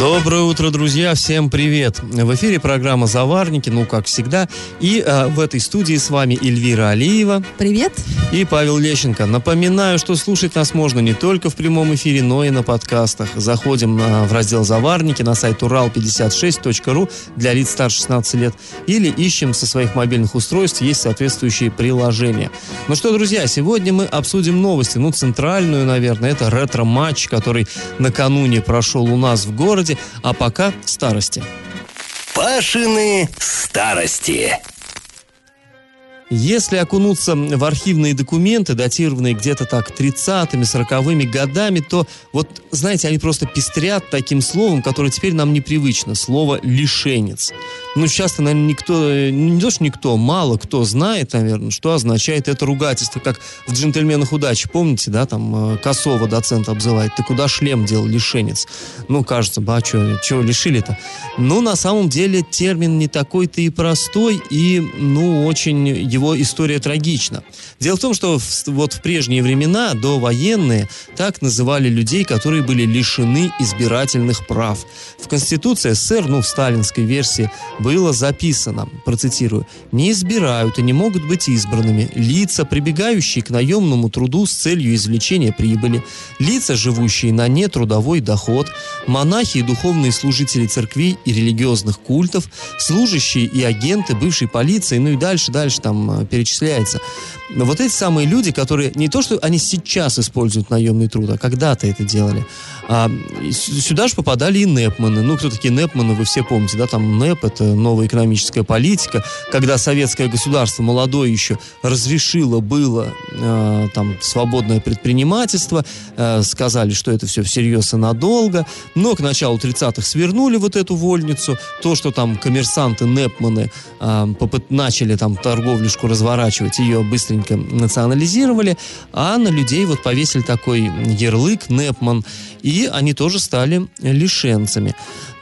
Доброе утро, друзья! Всем привет! В эфире программа «Заварники», ну, как всегда. И э, в этой студии с вами Эльвира Алиева. Привет! И Павел Лещенко. Напоминаю, что слушать нас можно не только в прямом эфире, но и на подкастах. Заходим на, в раздел «Заварники» на сайт урал56.ру для лиц старше 16 лет. Или ищем со своих мобильных устройств, есть соответствующие приложения. Ну что, друзья, сегодня мы обсудим новости. Ну, центральную, наверное, это ретро-матч, который накануне прошел у нас в городе городе, а пока старости. Пашины старости. Если окунуться в архивные документы, датированные где-то так 30-ми, 40-ми годами, то вот, знаете, они просто пестрят таким словом, которое теперь нам непривычно. Слово «лишенец». Ну, часто, наверное, никто, не то, что никто, мало кто знает, наверное, что означает это ругательство, как в «Джентльменах удачи». Помните, да, там э, Косова доцент обзывает. Ты куда шлем делал, лишенец? Ну, кажется, ба, чего лишили-то? Ну, на самом деле, термин не такой-то и простой, и, ну, очень его история трагична. Дело в том, что в, вот в прежние времена, довоенные, так называли людей, которые были лишены избирательных прав. В Конституции СССР, ну, в сталинской версии, было записано, процитирую, «Не избирают и не могут быть избранными лица, прибегающие к наемному труду с целью извлечения прибыли, лица, живущие на нетрудовой доход, монахи и духовные служители церквей и религиозных культов, служащие и агенты бывшей полиции, ну и дальше, дальше там э, перечисляется. Но вот эти самые люди, которые не то, что они сейчас используют наемный труд, а когда-то это делали, а, сюда же попадали и Непманы. Ну, кто такие Непманы, вы все помните, да, там НЭП, это новая экономическая политика, когда советское государство, молодое еще, разрешило было э, там свободное предпринимательство, э, сказали, что это все всерьез и надолго, но к началу 30-х свернули вот эту вольницу, то, что там коммерсанты Непманы э, начали там торговлюшку разворачивать, ее быстренько национализировали, а на людей вот повесили такой ярлык Непман, и они тоже стали лишенцами.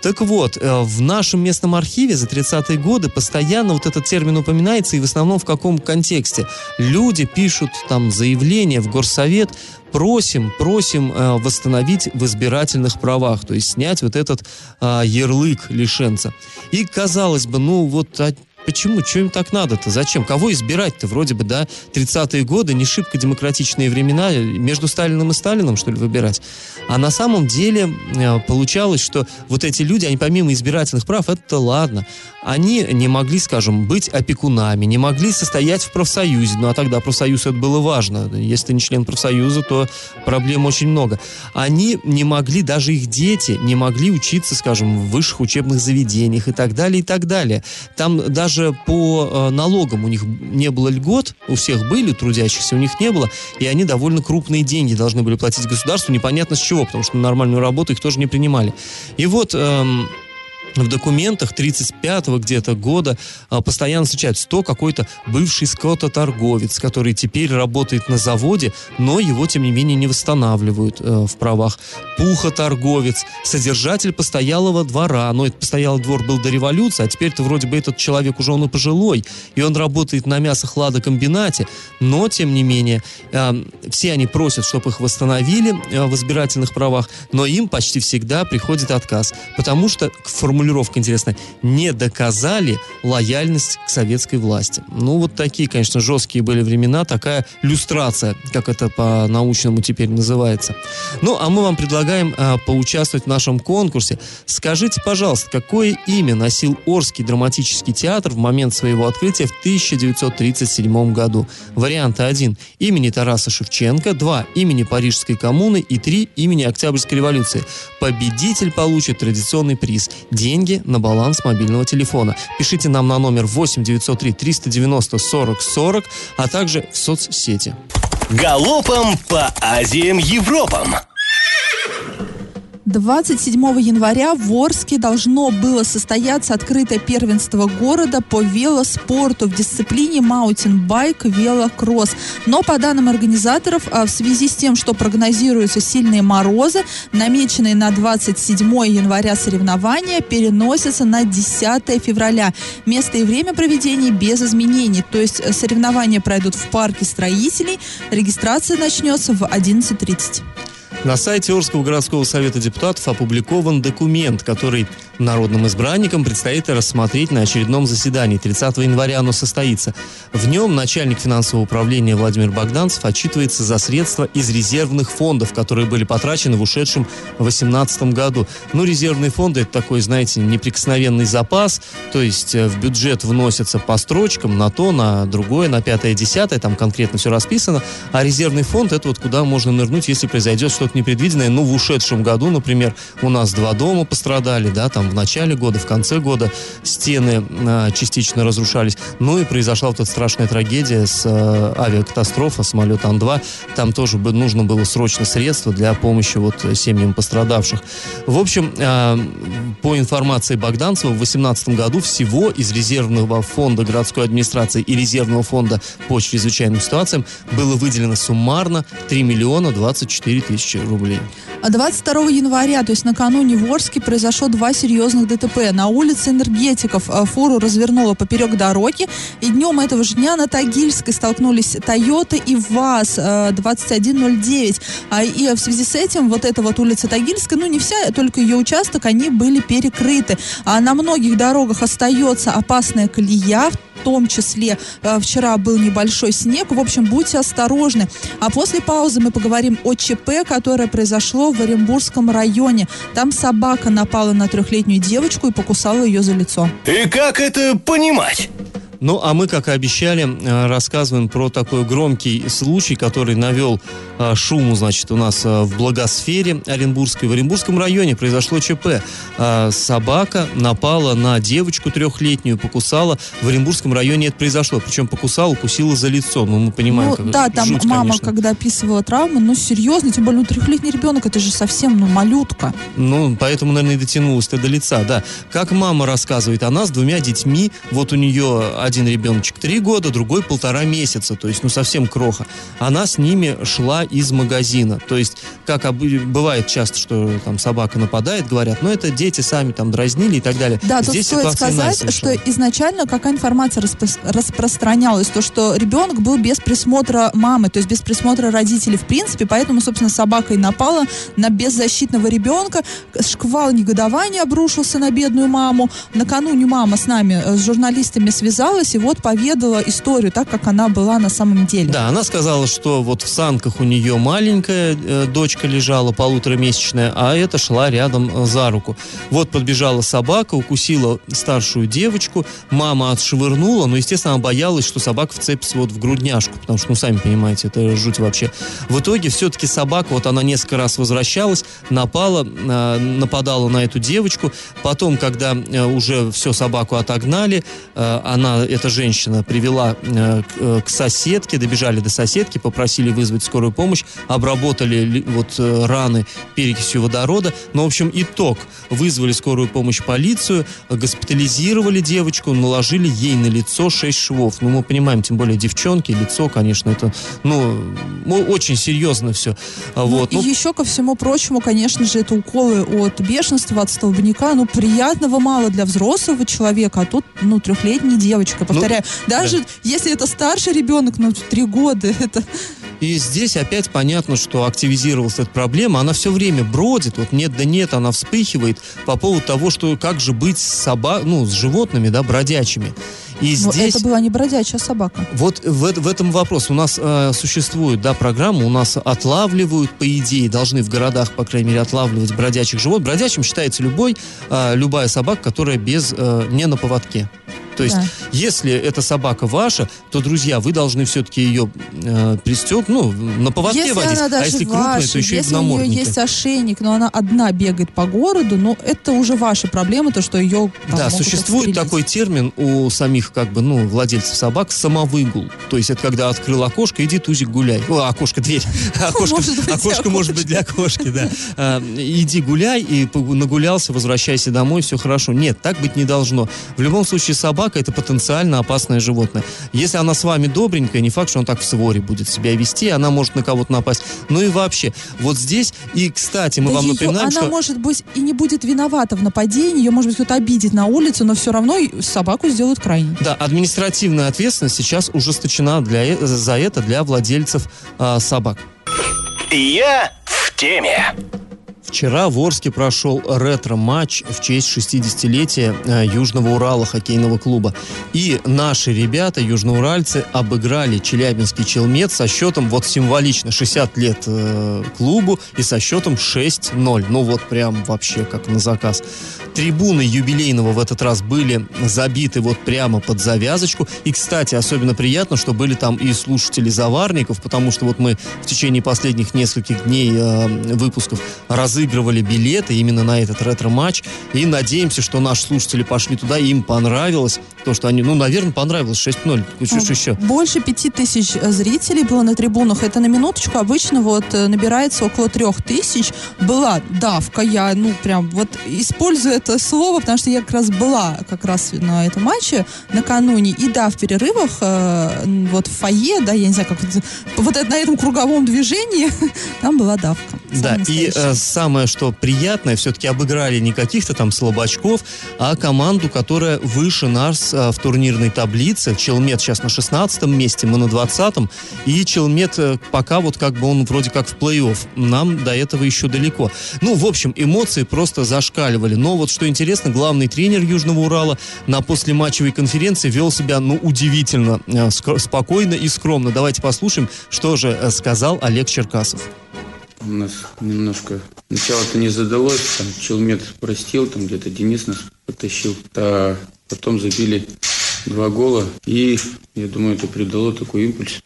Так вот, э, в нашем местном архиве за 30-е годы постоянно вот этот термин упоминается, и в основном в каком контексте? Люди пишут там заявление в горсовет, просим, просим э, восстановить в избирательных правах, то есть снять вот этот э, ярлык лишенца. И казалось бы, ну вот а Почему? Что им так надо-то? Зачем? Кого избирать-то? Вроде бы, да, 30-е годы, не шибко демократичные времена, между Сталином и Сталином, что ли, выбирать? А на самом деле э, получалось, что вот эти люди, они помимо избирательных прав, это ладно, они не могли, скажем, быть опекунами, не могли состоять в профсоюзе, ну а тогда профсоюз это было важно. Если ты не член профсоюза, то проблем очень много. Они не могли, даже их дети не могли учиться, скажем, в высших учебных заведениях и так далее, и так далее. Там даже даже по э, налогам у них не было льгот, у всех были, трудящихся у них не было, и они довольно крупные деньги должны были платить государству, непонятно с чего, потому что на нормальную работу их тоже не принимали. И вот... Эм, в документах 35-го где-то года а, постоянно встречается то какой-то бывший скототорговец, который теперь работает на заводе, но его, тем не менее, не восстанавливают э, в правах. Пухоторговец, содержатель постоялого двора, но этот постоялый двор был до революции, а теперь-то вроде бы этот человек уже он и пожилой, и он работает на мясохладокомбинате, но, тем не менее, э, все они просят, чтобы их восстановили э, в избирательных правах, но им почти всегда приходит отказ, потому что к формулировке формулировка интересная, не доказали лояльность к советской власти. Ну, вот такие, конечно, жесткие были времена, такая люстрация, как это по-научному теперь называется. Ну, а мы вам предлагаем а, поучаствовать в нашем конкурсе. Скажите, пожалуйста, какое имя носил Орский драматический театр в момент своего открытия в 1937 году? Варианты 1. Имени Тараса Шевченко, 2. Имени Парижской коммуны и 3. Имени Октябрьской революции. Победитель получит традиционный приз – деньги на баланс мобильного телефона. Пишите нам на номер 8 903 390 40 40, а также в соцсети. Галопом по Азиям Европам! 27 января в Орске должно было состояться открытое первенство города по велоспорту в дисциплине маутинбайк велокросс. Но по данным организаторов, а, в связи с тем, что прогнозируются сильные морозы, намеченные на 27 января соревнования переносятся на 10 февраля. Место и время проведения без изменений. То есть соревнования пройдут в парке строителей. Регистрация начнется в 11.30. На сайте Орского городского совета депутатов опубликован документ, который народным избранникам предстоит рассмотреть на очередном заседании. 30 января оно состоится. В нем начальник финансового управления Владимир Богданцев отчитывается за средства из резервных фондов, которые были потрачены в ушедшем 2018 году. Ну, резервные фонды – это такой, знаете, неприкосновенный запас, то есть э, в бюджет вносятся по строчкам на то, на другое, на пятое, десятое, там конкретно все расписано, а резервный фонд – это вот куда можно нырнуть, если произойдет что-то непредвиденное. Ну, в ушедшем году, например, у нас два дома пострадали, да, там в начале года, в конце года стены э, частично разрушались. Ну и произошла вот эта страшная трагедия с э, авиакатастрофа самолета Ан-2. Там тоже бы, нужно было срочно средства для помощи вот семьям пострадавших. В общем, э, по информации Богданцева, в 2018 году всего из резервного фонда городской администрации и резервного фонда по чрезвычайным ситуациям было выделено суммарно 3 миллиона 24 тысячи рублей. 22 января, то есть накануне в Орске, произошло два серьезных ДТП. На улице энергетиков э, фуру развернуло поперек дороги, и днем этого же дня на Тагильской столкнулись Тойота и ВАЗ 2109. Э, а, и в связи с этим вот эта вот улица Тагильская, ну не вся, только ее участок, они были перекрыты. А на многих дорогах остается опасная колея, том числе э, вчера был небольшой снег. В общем, будьте осторожны. А после паузы мы поговорим о ЧП, которое произошло в Оренбургском районе. Там собака напала на трехлетнюю девочку и покусала ее за лицо. И как это понимать? Ну, а мы, как и обещали, э, рассказываем про такой громкий случай, который навел э, шуму, значит, у нас э, в благосфере Оренбургской. В Оренбургском районе произошло ЧП. Собака напала на девочку трехлетнюю, покусала. В Оренбургском районе это произошло. Причем покусала, укусила за лицо. Ну, мы понимаем, ну, как Да, там жуть, мама, конечно. когда описывала травмы, ну, серьезно, тем более, ну, трехлетний ребенок, это же совсем, ну, малютка. Ну, поэтому, наверное, и дотянулась-то до лица, да. Как мама рассказывает, она с двумя детьми, вот у нее один ребеночек три года, другой полтора месяца, то есть, ну, совсем кроха. Она с ними шла из магазина. То есть, как обы- бывает часто, что там собака нападает, говорят, ну, это дети сами там дразнили и так далее. Да, тут Здесь стоит ситуация иная сказать, что изначально какая информация распро- распространялась, то, что ребенок был без присмотра мамы, то есть без присмотра родителей в принципе, поэтому, собственно, собака и напала на беззащитного ребенка. Шквал негодования обрушился на бедную маму. Накануне мама с нами, э, с журналистами связалась и вот поведала историю так, как она была на самом деле. Да, она сказала, что вот в санках у нее маленькая э, дочка лежала, полуторамесячная, а эта шла рядом э, за руку. Вот подбежала собака, укусила старшую девочку, мама отшвырнула, но, естественно, боялась, что собака вцепится вот в грудняшку, потому что, ну, сами понимаете, это жуть вообще. В итоге все-таки собака, вот она несколько раз возвращалась, напала, э, нападала на эту девочку, потом, когда уже все, собаку отогнали, она, эта женщина, привела э, к, э, к соседке, добежали до соседки, попросили вызвать скорую помощь, обработали ли- вот э, раны перекисью водорода. Ну, в общем, итог. Вызвали скорую помощь, полицию, госпитализировали девочку, наложили ей на лицо 6 швов. Ну, мы понимаем, тем более девчонки, лицо, конечно, это, ну, ну, очень серьезно все. Вот. Ну, Ну, и еще ко всему прочему, конечно же, это уколы от бешенства, от столбняка. Ну, приятного мало для взрослого человека, а тут, ну, трехлетняя девочка. Повторяю, даже если это старший ребенок, ну, три года, это... И здесь опять понятно, что активизировалась эта проблема. Она все время бродит, вот нет да нет, она вспыхивает по поводу того, что как же быть с соба... ну, с животными, да, бродячими. И Ну, здесь... это была не бродячая собака. Вот в, в этом вопрос. У нас э, существует, да, программа, у нас отлавливают, по идее, должны в городах, по крайней мере, отлавливать бродячих животных. Бродячим считается любой, э, любая собака, которая без, э, не на поводке. То есть, Да. если эта собака ваша, то, друзья, вы должны все-таки ее э, пристегнуть, ну, на поводке Если водить. а если крупная, ваша, то еще и в если у нее наморднике. есть ошейник, но она одна бегает по городу, ну, это уже ваша проблема, то, что ее там, Да, существует отстрелить. такой термин у самих, как бы, ну, владельцев собак самовыгул. То есть это когда открыл окошко, иди тузик гуляй. О, окошко, дверь. Окошко, Может быть, окошко может быть для кошки, да. А, Иди гуляй и нагулялся, возвращайся домой, все хорошо. Нет, так быть не должно. В любом случае собака это потенциально опасное животное. Если она с вами добренькая, не факт, что он так в своре будет себя вести, она может на кого-то напасть. Ну и вообще, вот здесь, и, кстати, мы Да вам её- напоминаем, она, что... может быть, и не будет виновата в нападении, ее, может быть, кто-то обидит на улице, но все равно собаку сделают крайней. Да, административная ответственность сейчас ужесточена для, э- за это для владельцев а, собак. Я в теме. Вчера в Орске прошел ретро-матч в честь 60-летия э, Южного Урала хоккейного клуба. И наши ребята, южноуральцы, обыграли Челябинский Челмет со счетом, вот символично, 60 лет э, клубу и со счетом 6-0. Ну вот прям вообще как на заказ. Трибуны юбилейного в этот раз были забиты вот прямо под завязочку. И, кстати, особенно приятно, что были там и слушатели заварников, потому что вот мы в течение последних нескольких дней э, выпусков разыгрывали билеты именно на этот ретро-матч. И надеемся, что наши слушатели пошли туда, и им понравилось то, что они, ну, наверное, понравилось 6-0. Что еще? Больше пяти тысяч э, зрителей было на трибунах. Это на минуточку. Обычно вот э, набирается около трех тысяч. Была давка. Я, ну, прям вот использую это слово, потому что я как раз была как раз на этом матче накануне. И да, в перерывах э, вот в фойе, да, я не знаю, как вот это- на этом круговом движении там была давка. Да, и э, самое, что приятное, все-таки обыграли не каких-то там слабачков, а команду, которая выше нас э, в турнирной таблице. Челмет сейчас на 16 месте, мы на 20-м. И Челмет э, пока вот как бы он вроде как в плей-офф. Нам до этого еще далеко. Ну, в общем, эмоции просто зашкаливали. Но вот что интересно, главный тренер Южного Урала на послематчевой конференции вел себя, ну, удивительно э, спокойно и скромно. Давайте послушаем, что же сказал Олег Черкасов. У нас немножко начало-то не задалось, там Челмет простил, там где-то Денис нас потащил, а потом забили два гола, и я думаю, это придало такой импульс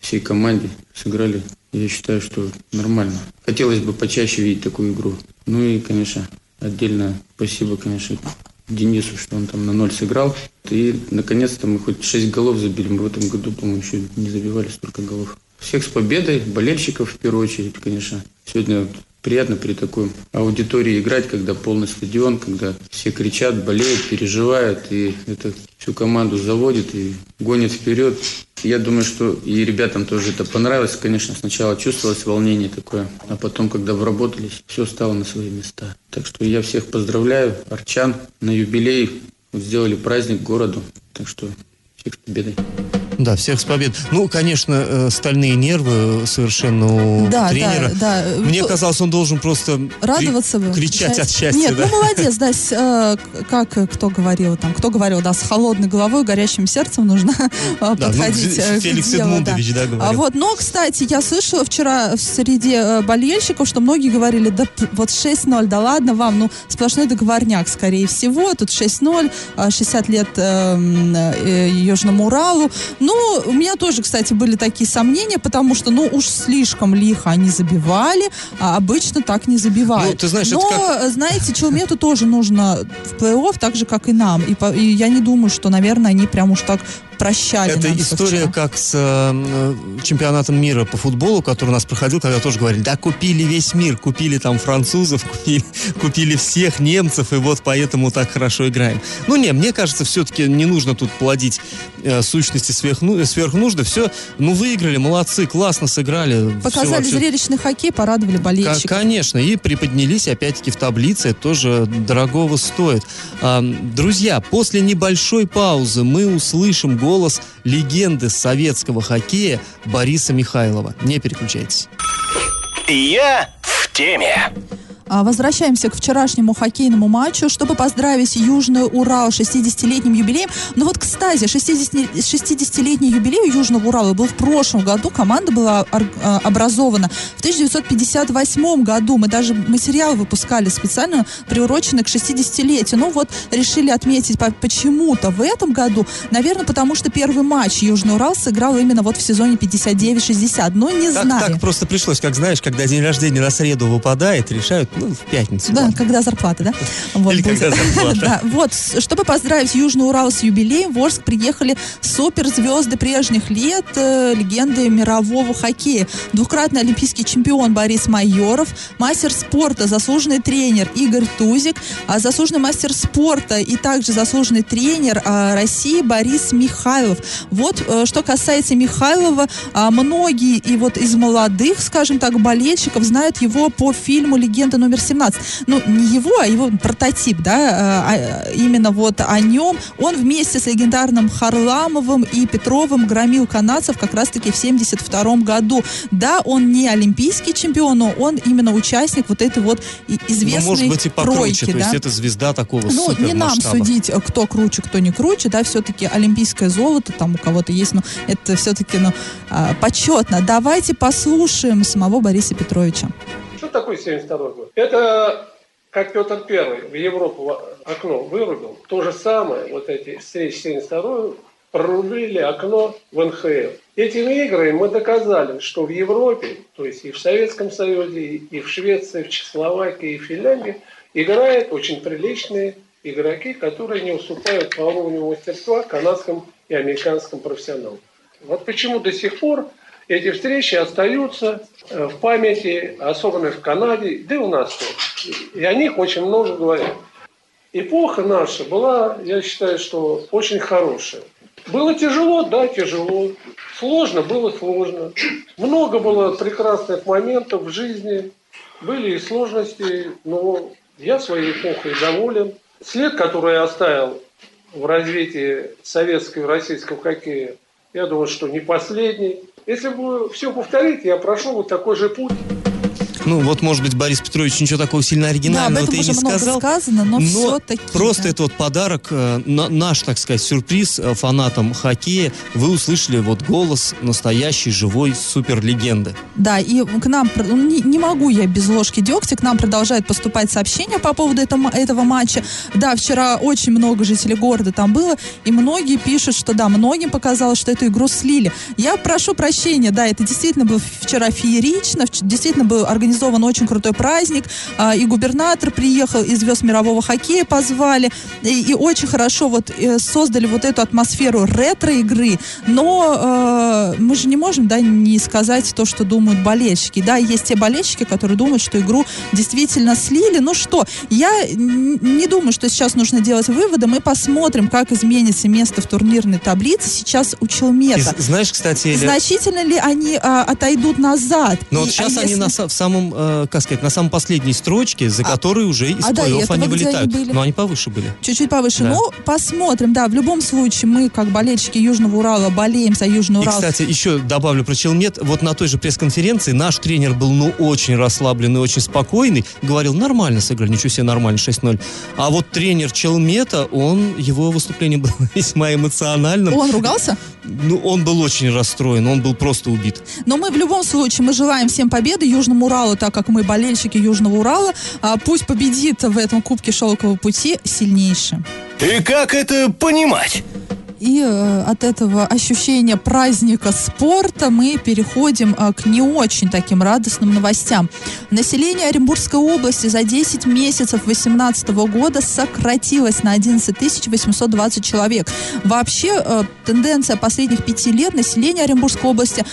всей команде, сыграли, я считаю, что нормально. Хотелось бы почаще видеть такую игру. Ну и, конечно, отдельно спасибо, конечно, Денису, что он там на ноль сыграл. И, наконец-то, мы хоть шесть голов забили. Мы в этом году, по-моему, еще не забивали столько голов. Всех с победой, болельщиков в первую очередь, конечно. Сегодня приятно при такой аудитории играть, когда полный стадион, когда все кричат, болеют, переживают, и это всю команду заводит и гонит вперед. Я думаю, что и ребятам тоже это понравилось. Конечно, сначала чувствовалось волнение такое, а потом, когда вработались, все стало на свои места. Так что я всех поздравляю, арчан, на юбилей сделали праздник городу. Так что всех с победой. Да, всех с побед. Ну, конечно, э, стальные нервы совершенно у Да, тренера. да, да. Мне Ну, казалось, он должен просто кри- радоваться бы. кричать от счастья. Нет, да. ну молодец, да, с, э, как э, кто говорил там, кто говорил, да, с холодной головой, горящим сердцем нужно э, Да, ну, подходить э, к Феликс делу, Эдмундович, да, А говорил. вот, но, кстати, я слышала вчера в среди э, болельщиков, что многие говорили, да вот 6-0, да ладно вам, ну, сплошной договорняк, скорее всего, тут 6-0, э, 60 лет э, э, Южному Уралу. Ну, у меня тоже, кстати, были такие сомнения, потому что, ну, уж слишком лихо они забивали, а обычно так не забивают. Ну, ты знаешь, Но, как- э, знаете, Челмету тоже нужно в плей-офф, так же, как и нам. И, и я не думаю, что, наверное, они прям уж так прощали Это история вчера. как с э, чемпионатом мира по футболу, который у нас проходил, когда тоже говорили, да купили весь мир, купили там французов, купили, купили всех немцев, и вот поэтому так хорошо играем. Ну не, мне кажется, все-таки не нужно тут плодить э, сущности сверхну, сверхнужды. Все, ну выиграли, молодцы, классно сыграли. Показали вообще- зрелищный хоккей, порадовали Ко- болельщиков. Конечно, и приподнялись опять-таки в таблице, это тоже дорогого стоит. А, друзья, после небольшой паузы мы услышим голос легенды советского хоккея Бориса Михайлова. Не переключайтесь. Я в теме. А, Возвращаемся к вчерашнему хоккейному матчу, чтобы поздравить Южный Урал 60-летним юбилеем. Ну вот, кстати, 60 60-летний юбилей Южного Урала был в прошлом году. Команда была а, образована в 1958 году. Мы даже материал выпускали специально, приуроченный к 60-летию. Ну вот, решили отметить по- почему-то в этом году. Наверное, потому что первый матч Южный Урал сыграл именно вот в сезоне 59-60. Но не Так, знаю. так просто пришлось, как знаешь, когда день рождения на среду выпадает, решают, ну, в пятницу. Да, ладно. когда зарплата, да? Вот Или будет. когда зарплата. Да, вот, чтобы поздравить Южный Урал с юбилеем, в Орск приехали суперзвезды прежних лет, э, легенды мирового хоккея. Двукратный олимпийский чемпион Борис Майоров, мастер спорта, заслуженный тренер Игорь Тузик, а заслуженный мастер спорта и также заслуженный тренер а, России Борис Михайлов. Вот, э, что касается Михайлова, а, многие и вот из молодых, скажем так, болельщиков знают его по фильму «Легенда номер 17». Ну, не его, а его прототип, да, а, а, именно вот о нем. Он вместе с легендарным Харламовым и Петровым громил канадцев как раз-таки в 72 году. Да, он не олимпийский чемпион, но он именно участник вот этой вот и- Ну, известной может быть, и покруче. тройки, то есть да. это звезда такого Ну, не нам судить, э, кто круче, кто не круче, да, все-таки олимпийское золото там у кого-то есть, но это все-таки, ну, а, почетно. Давайте послушаем самого Бориса Петровича. Что такое 72 год? Это как Петр Первый в Европу окно вырубил. То же самое, вот эти встречи 72 прорубили окно в НХЛ. Этими играми мы доказали, что в Европе, то есть и в Советском Союзе, и в Швеции, в Чехословакии, и в Финляндии, играют очень приличные игроки, которые не уступают по уровню мастерства канадским и американским профессионалам. Вот почему до сих пор эти встречи остаются э, в памяти, особенно в Канаде, да и у нас тоже. И о них очень много говорят. Эпоха наша была, я считаю, что очень хорошая. Было тяжело, да, тяжело. Сложно, было сложно. Много было прекрасных моментов в жизни. Были и сложности, но я своей эпохой доволен. След, который я оставил в развитии советского и российского хоккея, я думаю, что не последний. Если бы все повторить, я прошел вот такой же путь. Ну, вот, может быть, Борис Петрович ничего такого сильно Да, оригинального этом ты не сказал. сказано, но, все-таки... просто это вот подарок, э, на- наш, так сказать, сюрприз э, фанатам хоккея. Вы услышали вот голос настоящей живой суперлегенды. Да, и к нам, ну, не, не могу я без ложки дегтя, к нам продолжают поступать сообщения по поводу этого, этого матча. Да, вчера очень много жителей города там было, и многие пишут, что да, многим показалось, что эту игру слили. Я прошу прощения, да, это действительно было вчера феерично, действительно был организован очень крутой праздник, а, и губернатор приехал, и звезд мирового хоккея позвали, и, и очень хорошо вот э, создали вот эту атмосферу ретро-игры, но э, мы же не можем, да, не сказать то, что думают болельщики. Да, есть те болельщики, которые думают, что игру действительно слили. Ну что, я не думаю, что сейчас нужно делать выводы. Мы посмотрим, как изменится место в турнирной таблице сейчас у И Челмета. з- знаешь, кстати, Значительно ли они а, отойдут назад? но И- вот сейчас а они на, в самом, э, как сказать, на самой последней строчке, за которой уже из а плей-офф этого они они вылетают. были? Но они повыше были. Чуть-чуть повыше. Да. Ну, посмотрим. Да, в любом случае, мы, как болельщики Южного Урала, болеем за Южный И, Урал. кстати, еще добавлю про Челмет. Вот на той же пресс-конференции наш тренер был, ну, очень расслабленный, очень спокойный. Говорил, нормально сыграли, ничего себе, нормально, 6-0. А вот тренер Челмета, он, его выступление было весьма эмоциональным. Он ругался? Ну, он был очень расстроен, он был просто убит. Но мы в любом случае, мы желаем всем победы Южному Уралу, так как мы болельщики Южного Урала. А пусть победит в этом Кубке Шелкового пути сильнейший. И как это понимать? И э, от этого ощущения праздника спорта мы переходим э, к не очень таким радостным новостям. Население Оренбургской области за 10 месяцев 2018 года сократилось на 11 820 человек. Вообще э, тенденция последних пяти лет населения Оренбургской области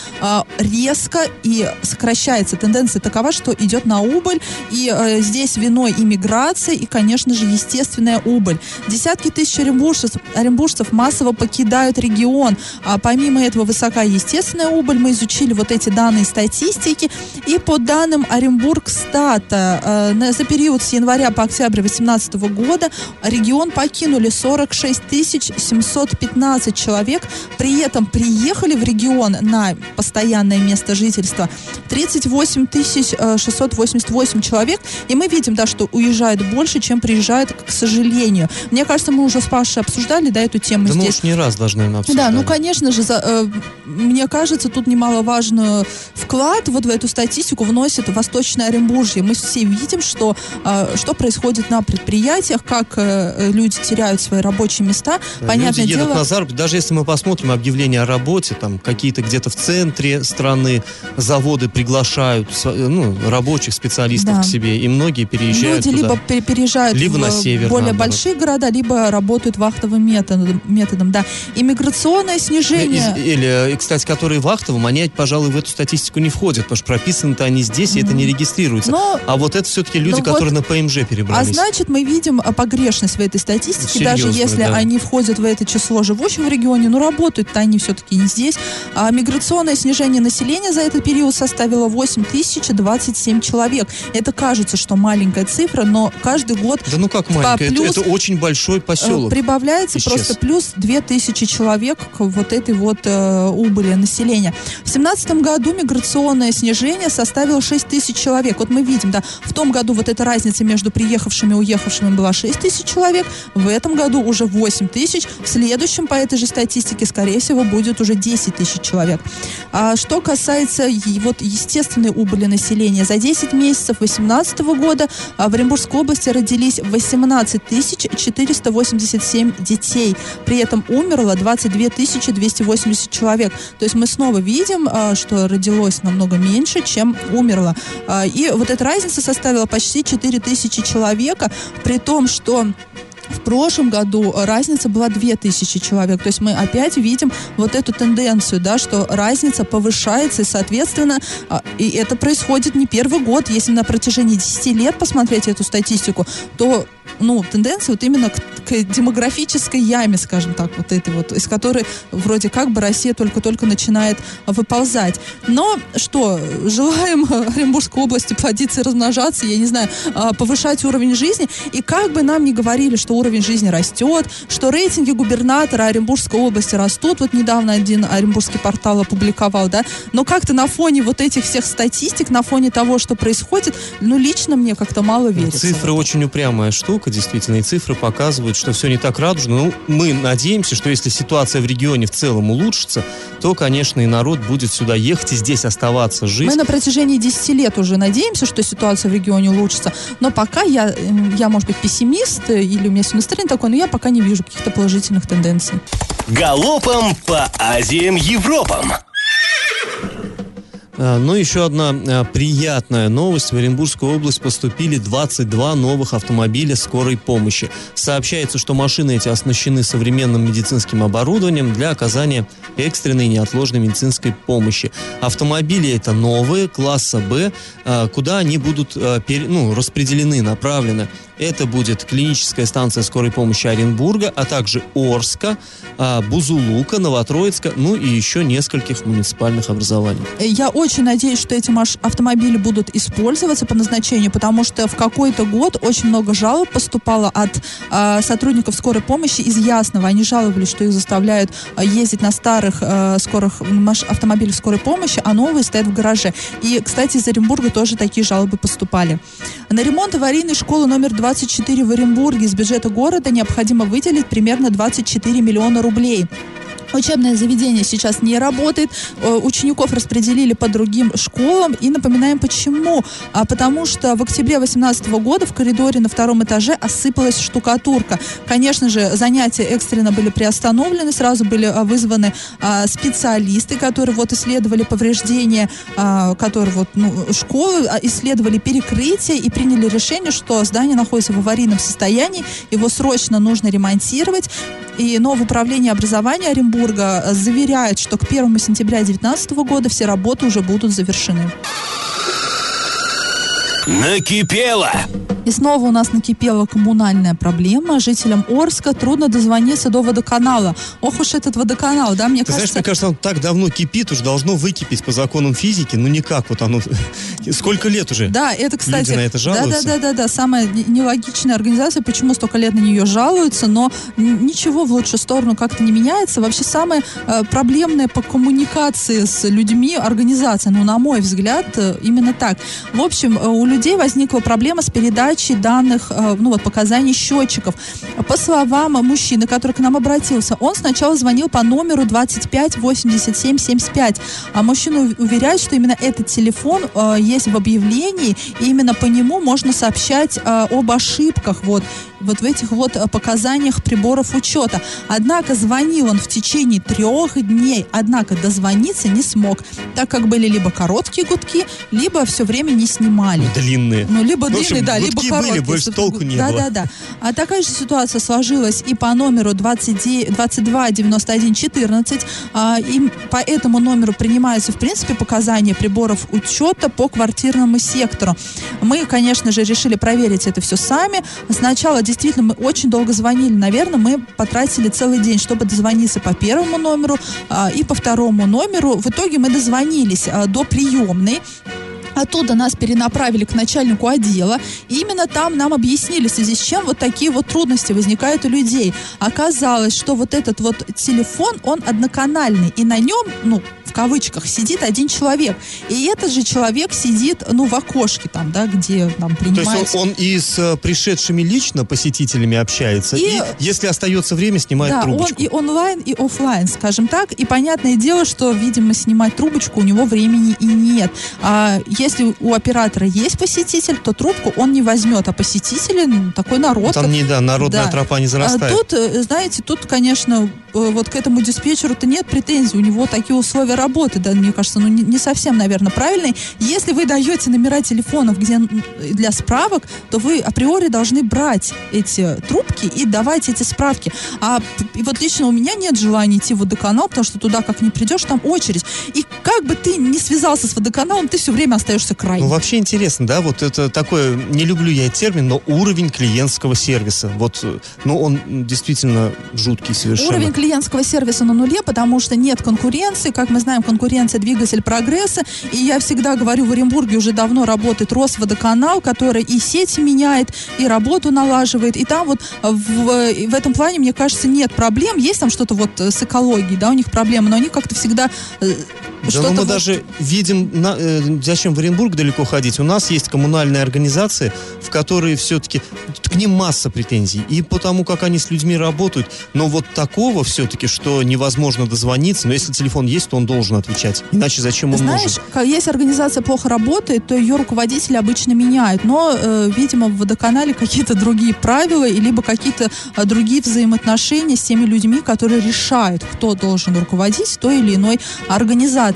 резко и сокращается. Тенденция такова, что идет на убыль, и здесь виной иммиграция и, конечно же, естественная убыль. Десятки тысяч оренбуржцев, оренбуржцев массово покидают регион. А помимо этого высока естественная убыль. Мы изучили вот эти данные статистики. И по данным Оренбургстата, э, за период с января по октябрь 2018 года регион покинули 46 715 человек. При этом приехали в регион на постоянное место жительства 38 688 человек. И мы видим, да, что уезжает больше, чем приезжает, к сожалению. Мне кажется, мы уже с Пашей обсуждали, да, эту тему да здесь. Мы не раз должны обсуждать. Да, ну, конечно же, за, э, мне кажется, тут немаловажный вклад вот в эту статистику вносит Восточное Оренбуржье. Мы все видим, что, э, что происходит на предприятиях, как э, люди теряют свои рабочие места. Да, Понятное люди едут дело... на заработок. Даже если мы посмотрим объявления о работе, там какие-то где-то в центре страны заводы приглашают ну, рабочих специалистов Да. к себе, и многие переезжают Люди туда. либо пе- переезжают Либо в на север, более большие города, либо работают вахтовым методом, методом да. Иммиграционное снижение... Из- или, э, кстати, которые вахтовым, они, пожалуй, в эту статистику не входят, потому что прописаны-то они здесь, и это не регистрируется. Но- а вот это все-таки люди, Ну вот- которые на ПМЖ А перебрались. значит, мы видим а, погрешность в этой статистике, даже Серьезную, если да. они входят в это число живущих в регионе, но работают-то они все-таки не здесь. А миграционное снижение населения за этот период составило 8 027 человек. Это кажется, что маленькая цифра, но каждый год Да ну как маленькое, это, плюс, это очень большой э, поселок. прибавляется исчез. просто плюс 2000 человек к вот этой вот э, убыли населения. В 2017 году миграционное снижение составило 6 тысяч человек. Вот мы видим, да, в том году вот эта разница между приехавшими и уехавшими была 6 тысяч человек, в этом году уже 8 тысяч, в следующем по этой же статистике, скорее всего, будет уже 10 тысяч человек. А что касается вот естественной убыли населения, за 10 месяцев 2018 года а, в Оренбургской области родились 18 487 детей. При этом умерло 22 280 человек. То есть мы снова видим, а, что родилось намного меньше, чем умерло. А, И вот эта разница составила почти 4 тысячи человека, при том, что в прошлом году разница была 2000 человек. То есть мы опять видим вот эту тенденцию, да, что разница повышается, и, соответственно, а, и это происходит не первый год. Если на протяжении 10 лет посмотреть эту статистику, то ну, тенденция вот именно к, к демографической яме, скажем так, вот этой вот, из которой вроде как бы Россия только-только начинает выползать. Но что, желаем Оренбургской области плодиться и размножаться, я не знаю, а, повышать уровень жизни. И как бы нам ни говорили, что уровень жизни растет, что рейтинги губернатора Оренбургской области растут, вот недавно один оренбургский портал опубликовал, да, но как-то на фоне вот этих всех статистик, на фоне того, что происходит, ну, лично мне как-то мало верится. Цифры очень упрямая штука, действительно, и цифры показывают, что все не так радужно. Ну, мы надеемся, что если ситуация в регионе в целом улучшится, то, конечно, и народ будет сюда ехать и здесь оставаться, жить. Мы на протяжении 10 лет уже надеемся, что ситуация в регионе улучшится, но пока я, я может быть, пессимист, э, или у меня сегодня настроение такое, но я пока не вижу каких-то положительных тенденций. Галопом по Азиям Европам. А, Ну, еще одна а, приятная новость. В Оренбургскую область поступили 22 новых автомобиля скорой помощи. Сообщается, что машины эти оснащены современным медицинским оборудованием для оказания экстренной неотложной медицинской помощи. Автомобили это новые, класса Б, а, куда они будут ну, распределены, направлены. Это будет клиническая станция скорой помощи Оренбурга, а также Орска, а, Бузулука, Новотроицка, ну и еще нескольких муниципальных образований. Э, Я очень надеюсь, что эти автомобили будут использоваться по назначению, потому что в какой-то год очень много жалоб поступало от э, сотрудников скорой помощи из Ясного. Они жаловались, что их заставляют э, ездить на старых э, скорых автомобилях скорой помощи, а новые стоят в гараже. И, кстати, из Оренбурга тоже такие жалобы поступали. На ремонт аварийной школы номер 24 в Оренбурге из бюджета города необходимо выделить примерно 24 миллиона рублей. Учебное заведение сейчас не работает, э, учеников распределили по другим школам и напоминаем почему. А потому что в октябре 2018 года в коридоре на втором этаже осыпалась штукатурка. Конечно же, занятия экстренно были приостановлены, сразу были а, вызваны а, специалисты, которые вот исследовали повреждения, а, которые вот ну, школы, а, исследовали перекрытие и приняли решение, что здание находится в аварийном состоянии, его срочно нужно ремонтировать. И новое управление образования Оренбурга э, заверяет, что к 1 сентября 2019 года все работы уже будут завершены. Накипело! И снова у нас накипела коммунальная проблема. Жителям Орска трудно дозвониться до водоканала. Ох уж этот водоканал, да, мне Ты знаешь, кажется... мне кажется, он так давно кипит, уж должно выкипеть по законам физики, ну никак вот оно... Сколько лет уже? Да, это, кстати... Люди на это жалуются? Да, да, да, да, да. Самая не- нелогичная организация, почему столько лет на нее жалуются, но ничего в лучшую сторону как-то не меняется. Вообще самая э, проблемная по коммуникации с людьми организация, ну, на мой взгляд, э, именно так. В общем, э, у людей возникла проблема с передачей данных, э, ну, вот, показаний счетчиков. По словам мужчины, который к нам обратился, он сначала звонил по номеру 25 87 75, а мужчина ув- уверяет, что именно этот телефон э, есть в объявлении, и именно по нему можно сообщать э, об ошибках. Вот, вот в этих вот э, показаниях приборов учета. Однако звонил он в течение трех дней, однако дозвониться не смог, так как были либо короткие гудки, либо все время не снимали. Длинные. Ну, либо В общем, длинный, да, либо гудки короткий. были, больше толку не да, было. Да, да, А такая же ситуация сложилась и по номеру 29 22 91 14. А, и по этому номеру принимаются, в принципе, показания приборов учета по квартирному сектору. Мы, конечно же, решили проверить это все сами. Сначала действительно мы очень долго звонили. Наверное, мы потратили целый день, чтобы дозвониться по первому номеру а, и по второму номеру. В итоге мы дозвонились а, до приемной. Оттуда нас перенаправили к начальнику отдела. И именно там нам объяснили, в связи с чем вот такие вот трудности возникают у людей. Оказалось, что вот этот вот телефон, он одноканальный. И на нем, ну, в кавычках, сидит один человек. И этот же человек сидит, ну, в окошке там, да, где там То есть принимается... он, он и с э, пришедшими лично посетителями общается, и, И- если остается время, снимает Да, он трубочку. и онлайн, и офлайн, скажем так. И понятное дело, что, видимо, снимать трубочку у него времени и нет. А если у оператора есть посетитель, то трубку он не возьмет. А посетители, ну, такой народ. Там не, да, народная Да. тропа не А зарастает. тут, э, знаете, тут, конечно, вот к этому диспетчеру-то нет претензий. У него такие условия работы, да, мне кажется, ну, не, не совсем, наверное, правильные. Если вы даете номера телефонов где, для справок, то вы априори должны брать эти трубки и давать эти справки. А и вот лично у меня нет желания идти в водоканал, потому что туда как не придешь, там очередь. И как бы ты не связался с водоканалом, ты все время остаешься крайним. Ну, вообще интересно, да, вот это такое, не люблю я этот термин, но уровень клиентского сервиса. Вот, э, ну, он действительно жуткий совершенно. Уровень клиентского сервиса на нуле, потому что нет конкуренции. Как мы знаем, конкуренция двигатель прогресса. И я всегда говорю, в Оренбурге уже давно работает Росводоканал, который и сети меняет, и работу налаживает. И там вот в, в этом плане, мне кажется, нет проблем. Есть там что-то вот э, с экологией, да, у них проблемы, но они как-то всегда э, Да что-то ну мы вот- даже видим, на- э, зачем в Оренбург далеко ходить. У нас есть коммунальные организации, в которые все-таки к ним масса претензий. И потому, как они с людьми работают. Но вот такого все-таки, что невозможно дозвониться. Но если телефон есть, то он должен отвечать. Иначе зачем он Знаешь, нужен? если организация плохо работает, то ее руководители обычно меняют. Но, э, видимо, в водоканале какие-то другие правила, либо какие-то э, другие взаимоотношения с теми людьми, которые решают, кто должен руководить той или иной организацией.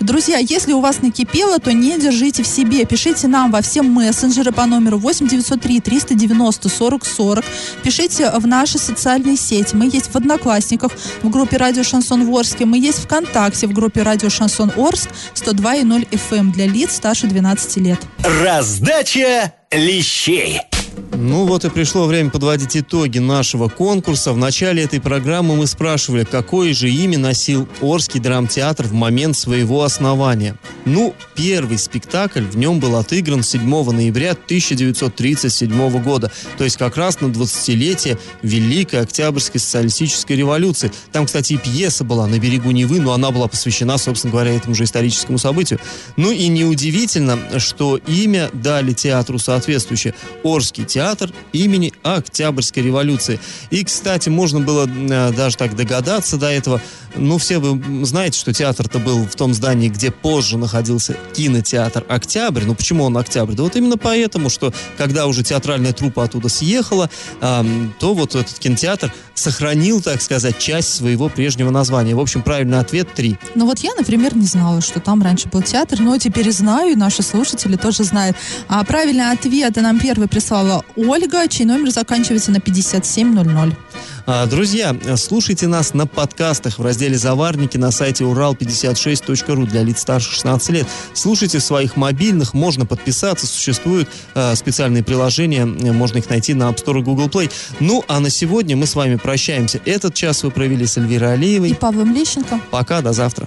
Друзья, если у вас накипело, то не держите в себе. Пишите нам во все мессенджеры по номеру 8903 390 40 40. Пишите в наши социальные сети. Мы есть в Одноклассниках, в группе Радио Шансон Орске. Мы есть ВКонтакте в группе Радио Шансон Орск 102,0 FM эм для лиц старше 12 лет. Раздача лещей. Ну вот и пришло время подводить итоги нашего конкурса. В начале этой программы мы спрашивали, какое же имя носил Орский драмтеатр в момент своего основания. Ну, первый спектакль в нем был отыгран 7 ноября 1937 года, то есть как раз на 20-летие Великой Октябрьской социалистической революции. Там, кстати, и пьеса была «На берегу Невы», но она была посвящена, собственно говоря, этому же историческому событию. Ну и неудивительно, что имя дали театру соответствующее Орский театр имени Октябрьской революции. И, кстати, можно было э, даже так догадаться до этого. Ну, все вы знаете, что театр-то был в том здании, где позже находился кинотеатр «Октябрь». Ну, почему он «Октябрь»? Да вот именно поэтому, что когда уже театральная труппа оттуда съехала, то вот этот кинотеатр сохранил, так сказать, часть своего прежнего названия. В общем, правильный ответ три. Ну вот я, например, не знала, что там раньше был театр, но теперь знаю, и наши слушатели тоже знают. А правильный ответ нам первый прислала Ольга, чей номер заканчивается на 5700. А, Друзья, слушайте нас на подкастах в разделе «Заварники» на сайте урал56.ру для лиц старше 16 лет. Слушайте в своих мобильных, можно подписаться, существуют э, специальные приложения, э, можно их найти на App Store и Google Play. Ну, а на сегодня мы с вами прощаемся. Этот час вы провели с Эльвирой И Алиевой. Павлом Лещенко. Пока, до завтра.